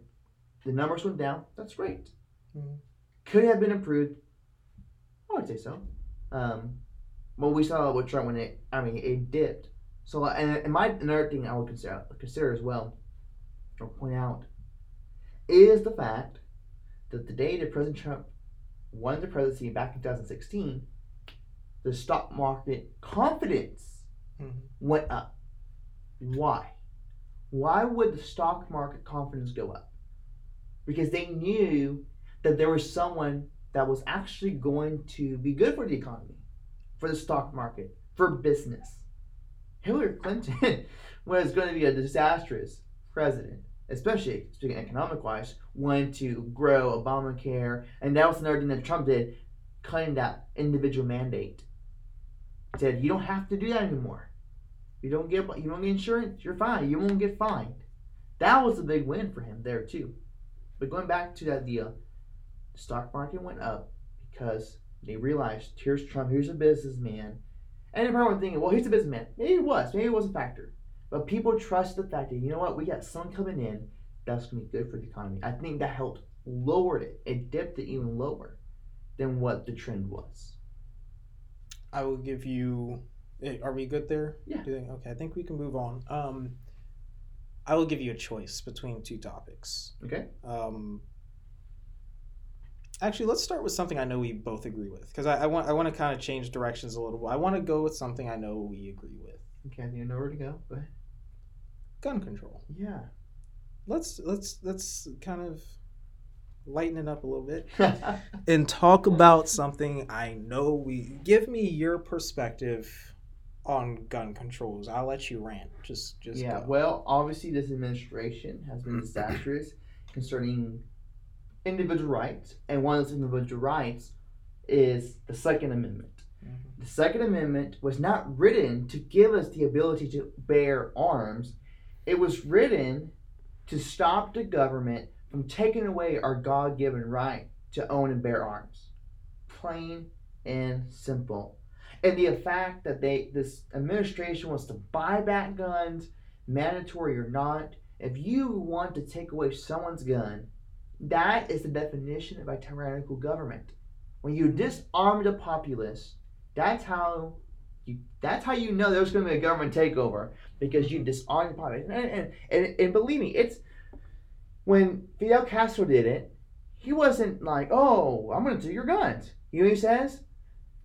the numbers went down. That's great. Mhm. Could have been improved. I would say so. Um, well, we saw with Trump when it. I mean, it dipped. So, and, and my another thing I would consider consider as well, or point out, is the fact that the day that President Trump won the presidency back in 2016, the stock market confidence Mhm. went up. Why? Why would the stock market confidence go up? Because they knew that there was someone that was actually going to be good for the economy, for the stock market, for business. Hillary Clinton was going to be a disastrous president, especially speaking economic wise, wanted to grow Obamacare, and that was another thing that Trump did, cutting that individual mandate. He said you don't have to do that anymore. You don't get you don't get insurance, you're fine. You won't get fined. That was a big win for him there too. But going back to that deal, the stock market went up because they realized here's Trump, here's a businessman. And were thinking, well, he's a businessman. Maybe it was, maybe it was a factor. But people trust the fact that, you know what, we got someone coming in that's going to be good for the economy. I think that helped lower it. It dipped it even lower than what the trend was. I will give you. eh, Are we good there? Yeah. Think- okay, I think we can move on. Um, I will give you a choice between two topics. Okay. Um, actually, let's start with something I know we both agree with, because I, I want I want to kind of change directions a little. Bit i want to go with something I know we agree with: Okay, you know where to go. But gun control. yeah. Let's let's let's kind of lighten it up a little bit and talk about something I know we. Give me your perspective on gun controls. I'll let you rant. Just just yeah, go. well, obviously, this administration has been disastrous concerning individual rights, and one of those individual rights is the Second Amendment. Mhm. The Second Amendment was not written to give us the ability to bear arms, it was written to stop the government from taking away our God given right to own and bear arms. Plain and simple. And the fact that they this administration wants to buy back guns, mandatory or not, if you want to take away someone's gun, that is the definition of a tyrannical government. When you disarm the populace, that's how you that's how you know there's going to be a government takeover because you disarm the populace. And, and, and, and believe me, it's when Fidel Castro did it, he wasn't like, "Oh, I'm going to take your guns." You know what he says?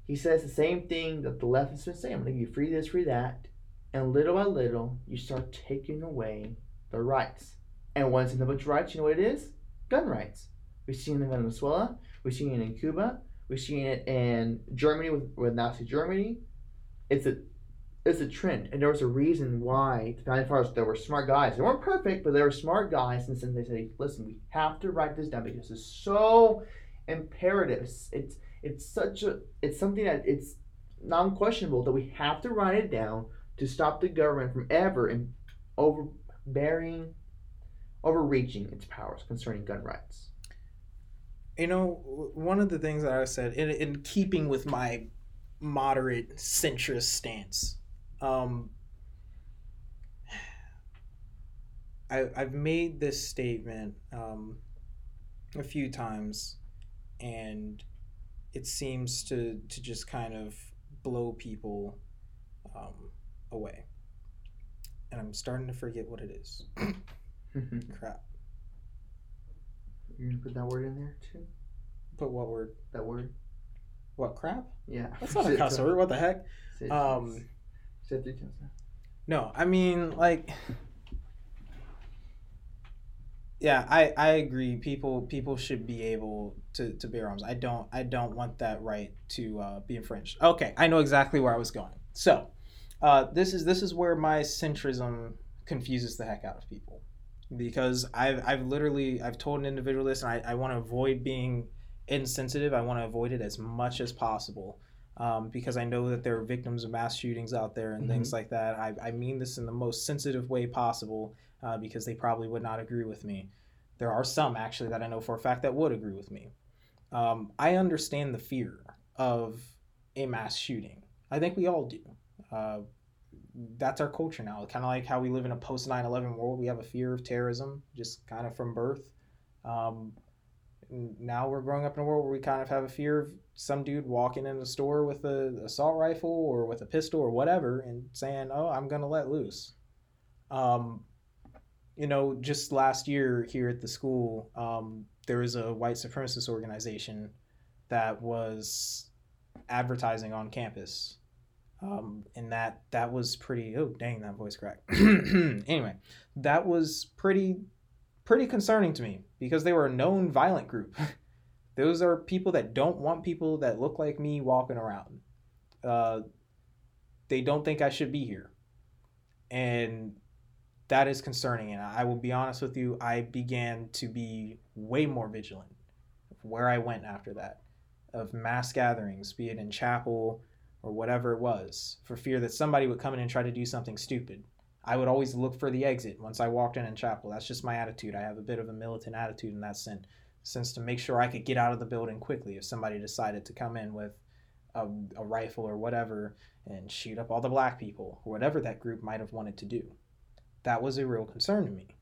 He says the same thing that the left has been saying. I'm going to give you free this, free that, and little by little, you start taking away the rights. And once in the bunch of rights, you know what it is? Gun rights. We've seen it in Venezuela. We've seen it in Cuba. We've seen it in Germany with, with Nazi Germany. It's a it's a trend, and there was a reason why the founding fathers there were smart guys. They weren't perfect, but they were smart guys, and since they said, "Listen, we have to write this down because it's so imperative. It's it's, such a it's something that it's non-questionable that we have to write it down to stop the government from ever in overbearing, overreaching its powers concerning gun rights." You know, one of the things that I said, in, in keeping with my moderate centrist stance, um, I, I've made this statement um, a few times, and it seems to, to just kind of blow people um, away. And I'm starting to forget what it is. You're Crap. gonna put that word in there too. But what word? That word. What crap? Yeah. That's not a cuss word. What the heck? Um, twice. Three times. No, I mean like Yeah, I, I agree. People people should be able to, to bear arms. I don't I don't want that right to uh, be infringed. Okay, I know exactly where I was going. So, uh, this is this is where my centrism confuses the heck out of people, because I've I've literally I've told an individual this, and I, I want to avoid being insensitive. I want to avoid it as much as possible. um, because I know that there are victims of mass shootings out there and things like that. I, I mean this in the most sensitive way possible uh, because they probably would not agree with me. There are some actually that I know for a fact that would agree with me. Um, I understand the fear of a mass shooting. I think we all do. Uh, that's our culture now. Kind of like how we live in a post 9 11 world. We have a fear of terrorism just kind of from birth. Um, now we're growing up in a world where we kind of have a fear of some dude walking in a store with a assault rifle or with a pistol or whatever and saying, "Oh, I'm gonna let loose." Um, you know, just last year here at the school, um, there was a white supremacist organization that was advertising on campus um, and that that was pretty oh dang that voice crack. Anyway that was pretty pretty concerning to me because they were a known violent group. Those are people that don't want people that look like me walking around. Uh, they don't think i should be here. And that is concerning. And i will be honest with you i began to be way more vigilant of where i went after that of mass gatherings be it in chapel or whatever it was for fear that somebody would come in and try to do something stupid. I would always look for the exit once I walked in in chapel. That's just my attitude. I have a bit of a militant attitude in that sense, sense to make sure I could get out of the building quickly if somebody decided to come in with a, a rifle or whatever and shoot up all the black people or whatever that group might have wanted to do. That was a real concern to me.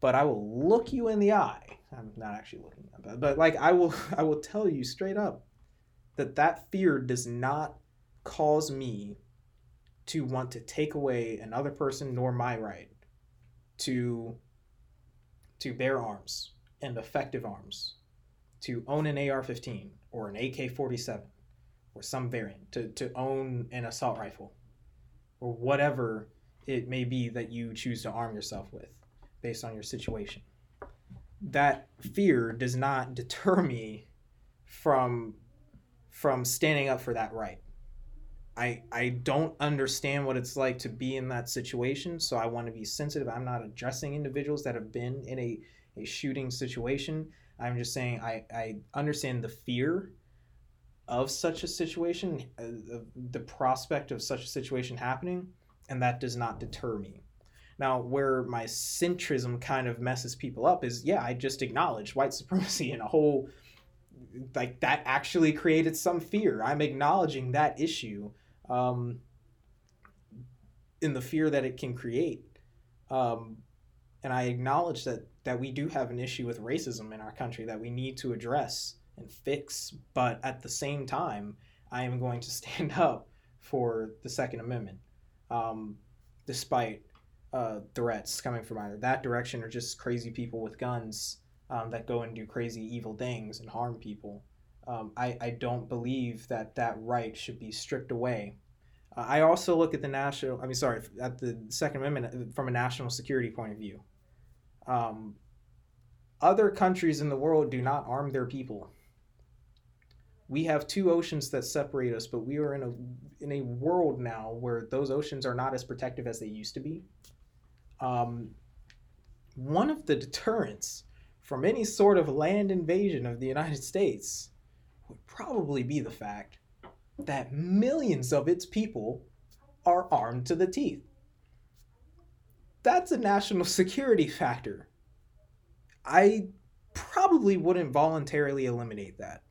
But I will look you in the eye. I'm not actually looking, but, but like I will, I will tell you straight up that that fear does not cause me to want to take away another person nor my right to to bear arms and effective arms to own an AR-15 or an AK-47 or some variant to, to own an assault rifle or whatever it may be that you choose to arm yourself with based on your situation. That fear does not deter me from from standing up for that right. I I don't understand what it's like to be in that situation, so I want to be sensitive. I'm not addressing individuals that have been in a, a shooting situation. I'm just saying I, I understand the fear of such a situation, uh, the prospect of such a situation happening, and that does not deter me. Now, where my centrism kind of messes people up is, yeah, I just acknowledge white supremacy and a whole like that actually created some fear. I'm acknowledging that issue um, in the fear that it can create. Um, and I acknowledge that that we do have an issue with racism in our country that we need to address and fix. But at the same time, I am going to stand up for the Second Amendment, um, despite uh, threats coming from either that direction or just crazy people with guns um, that go and do crazy evil things and harm people. Um, I, I don't believe that that right should be stripped away. Uh, I also look at the national, I mean, sorry, at the Second Amendment uh, from a national security point of view. Um, other countries in the world do not arm their people. We have two oceans that separate us, but we are in a in a world now where those oceans are not as protective as they used to be. Um, one of the deterrents from any sort of land invasion of the United States would probably be the fact that millions of its people are armed to the teeth. That's a national security factor. I probably wouldn't voluntarily eliminate that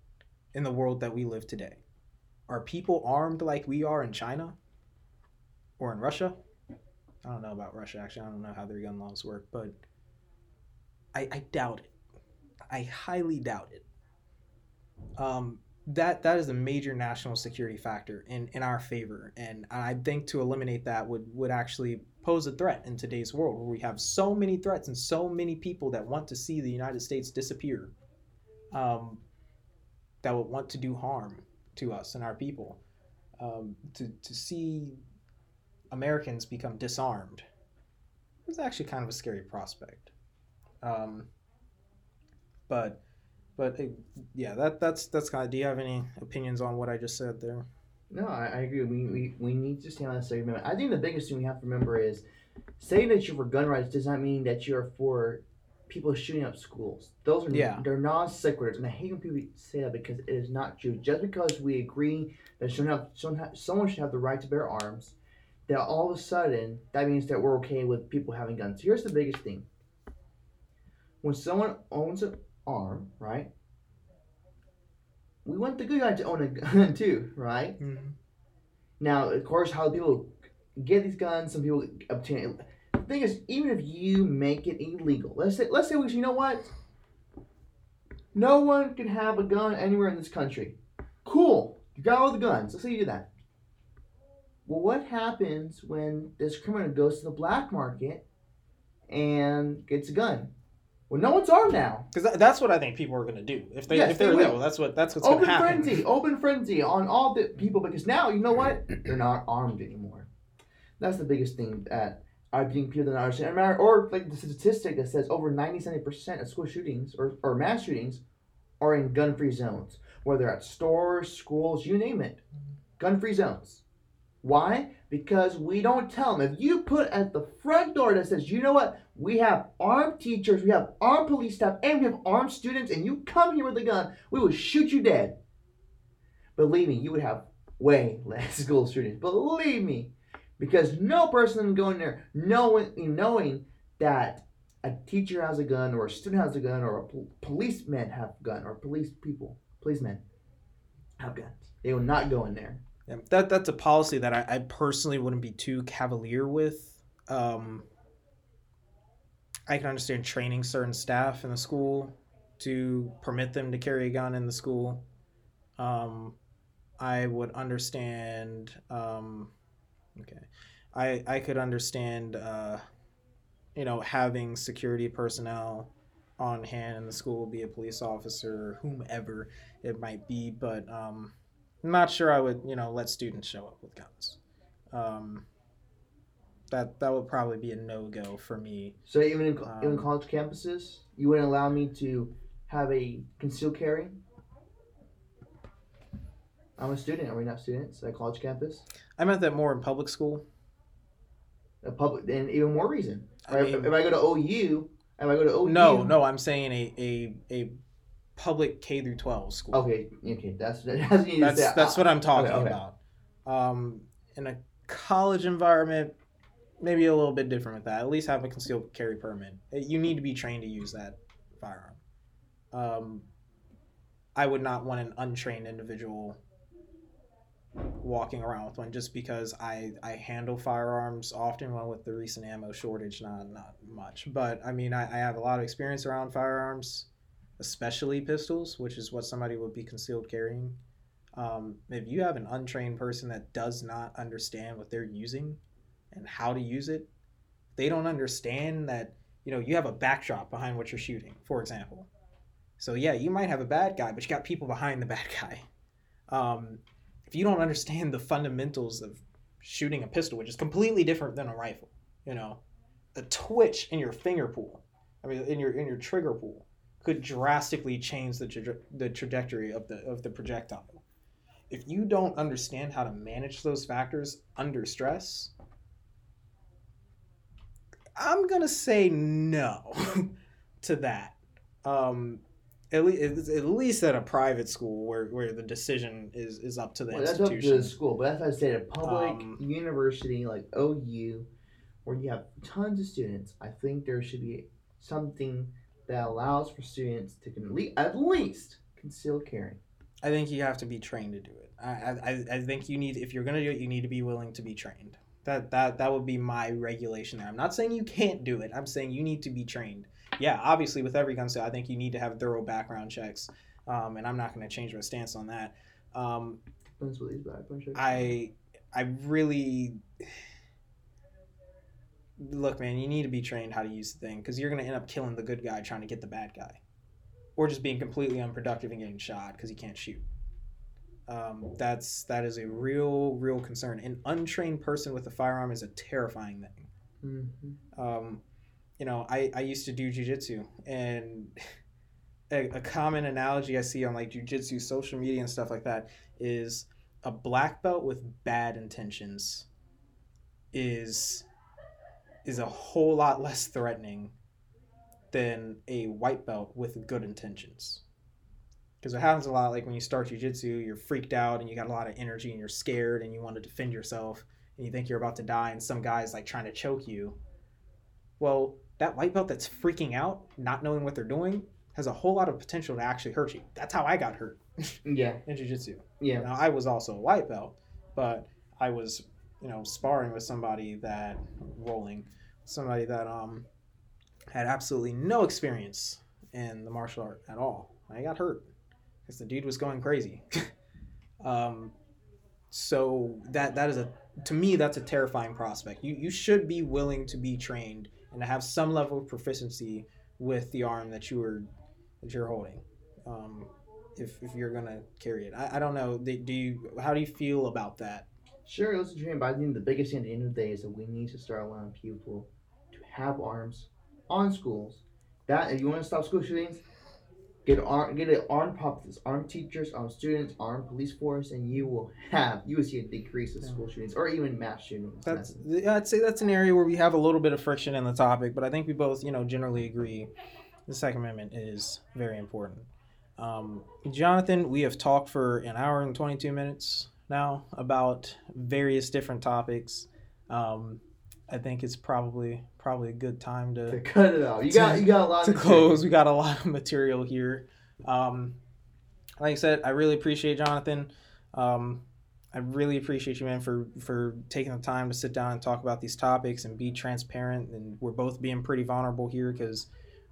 in the world that we live today. Are people armed like we are in China or in Russia? I don't know about Russia, actually. I don't know how their gun laws work, but I, I doubt it. I highly doubt it. Um, that that is a major national security factor in, in our favor, and I think to eliminate that would would actually pose a threat in today's world where we have so many threats and so many people that want to see the United States disappear, um, that would want to do harm to us and our people. Um, to to see Americans become disarmed is actually kind of a scary prospect. Um, but but it, yeah, that that's that's kind of. Do you have any opinions on what I just said there? No, I, I agree. We, we we need to stand on the Second Amendment. I think the biggest thing we have to remember is saying that you're for gun rights does not mean that you're for people shooting up schools. Those are Yeah. they're non sequiturs, and I hate when people say that because it is not true. Just because we agree that someone, have, someone, ha- someone should have the right to bear arms, that all of a sudden that means that we're okay with people having guns. Here's the biggest thing: when someone owns an arm, right? We want the good guy to own a gun too, right? Mm-hmm. Now, of course, how people get these guns, some people obtain it. The thing is, even if you make it illegal, let's say, let's say we, you know what? No one can have a gun anywhere in this country. Cool, you got all the guns. Let's say you do that. Well, what happens when this criminal goes to the black market and gets a gun? Well, no one's armed now. Because that, that's what I think people are going to do if they Yes, if they're they. That's what that's what's going to happen. Open frenzy, open frenzy on all the people because now you know what? They're not armed anymore. That's the biggest thing that I think people don't understand. Or or, like the statistic that says over 97 percent of school shootings or, or mass shootings are in gun-free zones, whether at stores, schools, you name it, gun-free zones. Why? Because we don't tell them. If you put at the front door that says, you know what, we have armed teachers, we have armed police staff, and we have armed students, and you come here with a gun, we will shoot you dead. Believe me, you would have way less school shootings. Believe me. Because no person going there knowing, knowing that a teacher has a gun, or a student has a gun, or a pol- policeman have a gun, or police people, policemen have guns. They will not go in there. Yeah, that that's a policy that I, I personally wouldn't be too cavalier with. Um, I can understand training certain staff in the school to permit them to carry a gun in the school. Um, I would understand. Um, okay, I I could understand. Uh, you know, having security personnel on hand in the school, be a police officer, whomever it might be, but um, not sure I would, you know, let students show up with guns. Um, that that would probably be a no go for me. So even in, even Um, college campuses, you wouldn't allow me to have a concealed carry. I'm a student. Are we not students at a college campus? I meant that more in public school. A public, and even more reason. I mean- if I go to OU, if I go to OU, No, no, I'm saying a a, a public K through 12 school. Okay, okay, that's that's what you need to that's that's what I'm talking okay. about. Um, in a college environment, maybe a little bit different with that. At least have a concealed carry permit. You need to be trained to use that firearm. Um, I would not want an untrained individual walking around with one just because I, I handle firearms often well with the recent ammo shortage not not much but I mean I, I have a lot of experience around firearms especially pistols which is what somebody would be concealed carrying. Um, if you have an untrained person that does not understand what they're using and how to use it they don't understand that you know you have a backdrop behind what you're shooting for example. So yeah you might have a bad guy but you got people behind the bad guy. Um, if you don't understand the fundamentals of shooting a pistol, which is completely different than a rifle, you know, a twitch in your finger pool, I mean, in your in your trigger pool, could drastically change the traje- the trajectory of the of the projectile. If you don't understand how to manage those factors under stress, I'm gonna say no to that. Um, at least, at least at a private school where, where the decision is, is up to the Well, that's up to the school, but that's I say a public Um, university like OU, where you have tons of students. I think there should be something that allows for students to at least conceal carry. I think you have to be trained to do it. I, I, I think you need if you're gonna do it, you need to be willing to be trained. That that that would be my regulation there. I'm not saying you can't do it. I'm saying you need to be trained. Yeah, obviously with every gun sale, I think you need to have thorough background checks, um, and I'm not going to change my stance on that. Um, these background checks. I I really look, man. You need to be trained how to use the thing because you're going to end up killing the good guy trying to get the bad guy, or just being completely unproductive and getting shot because he can't shoot. Um, that's that is a real real concern. An untrained person with a firearm is a terrifying thing. Mhm. Um, you know, I, I used to do jujitsu, and a, a common analogy I see on like jujitsu social media and stuff like that is a black belt with bad intentions is is a whole lot less threatening than a white belt with good intentions. Because it happens a lot, like when you start jujitsu, you're freaked out and you got a lot of energy and you're scared and you want to defend yourself and you think you're about to die and some guy's like trying to choke you. Well, that white belt that's freaking out, not knowing what they're doing, has a whole lot of potential to actually hurt you. That's how I got hurt Yeah. in jiu-jitsu. Yeah. Now I was also a white belt, but I was, you know, sparring with somebody that rolling, somebody that um had absolutely no experience in the martial art at all. I got hurt because the dude was going crazy. um, so that that is a to me that's a terrifying prospect. You you should be willing to be trained and to have some level of proficiency with the arm that you are that you're holding. Um, if, if you're gonna carry it, I, I don't know. Do do you how do you feel about that? Sure, let's train, but I think the biggest thing at the end of the day is that we need to start allowing people to have arms on schools. That if you want to stop school shootings, get arm, get it armed populace, armed teachers, armed students, armed police force, and you will have you will see a decrease of Yeah. school shootings or even mass shootings. That's yeah, I'd say that's an area where we have a little bit of friction in the topic, but I think we both you know generally agree the Second Amendment is very important. Um, Jonathan, we have talked for an hour and twenty two minutes now about various different topics. Um, I think it's probably probably a good time to to cut it out. You got you got a lot to to close. We got a lot of material here. Um, like I said, I really appreciate Jonathan. Um, I really appreciate you, man, for for taking the time to sit down and talk about these topics and be transparent. And we're both being pretty vulnerable here because,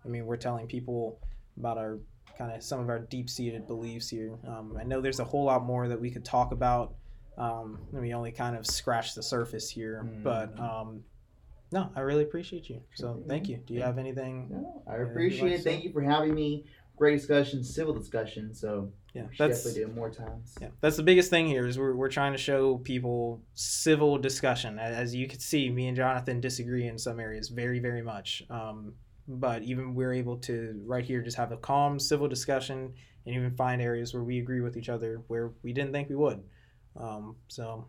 I mean, we're telling people about our kind of some of our deep seated beliefs here. Um, I know there's a whole lot more that we could talk about. Um, and we only kind of scratched the surface here, but um, no, I really appreciate you. So thank you. Do you have anything? No, I appreciate like it. Thank you for having me. Great discussion, civil discussion. So Yeah, that's definitely do it more times. yeah, that's the biggest thing here is we're, we're trying to show people civil discussion. As you can see, me and Jonathan disagree in some areas very, very much. Um, but even we're able to right here just have a calm civil discussion and even find areas where we agree with each other where we didn't think we would. Um, so